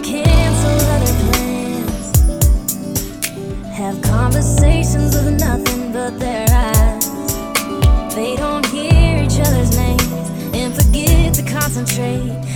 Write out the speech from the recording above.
don't cancel other plans. Have conversations with nothing but their eyes. They don't hear each other's names and forget to concentrate.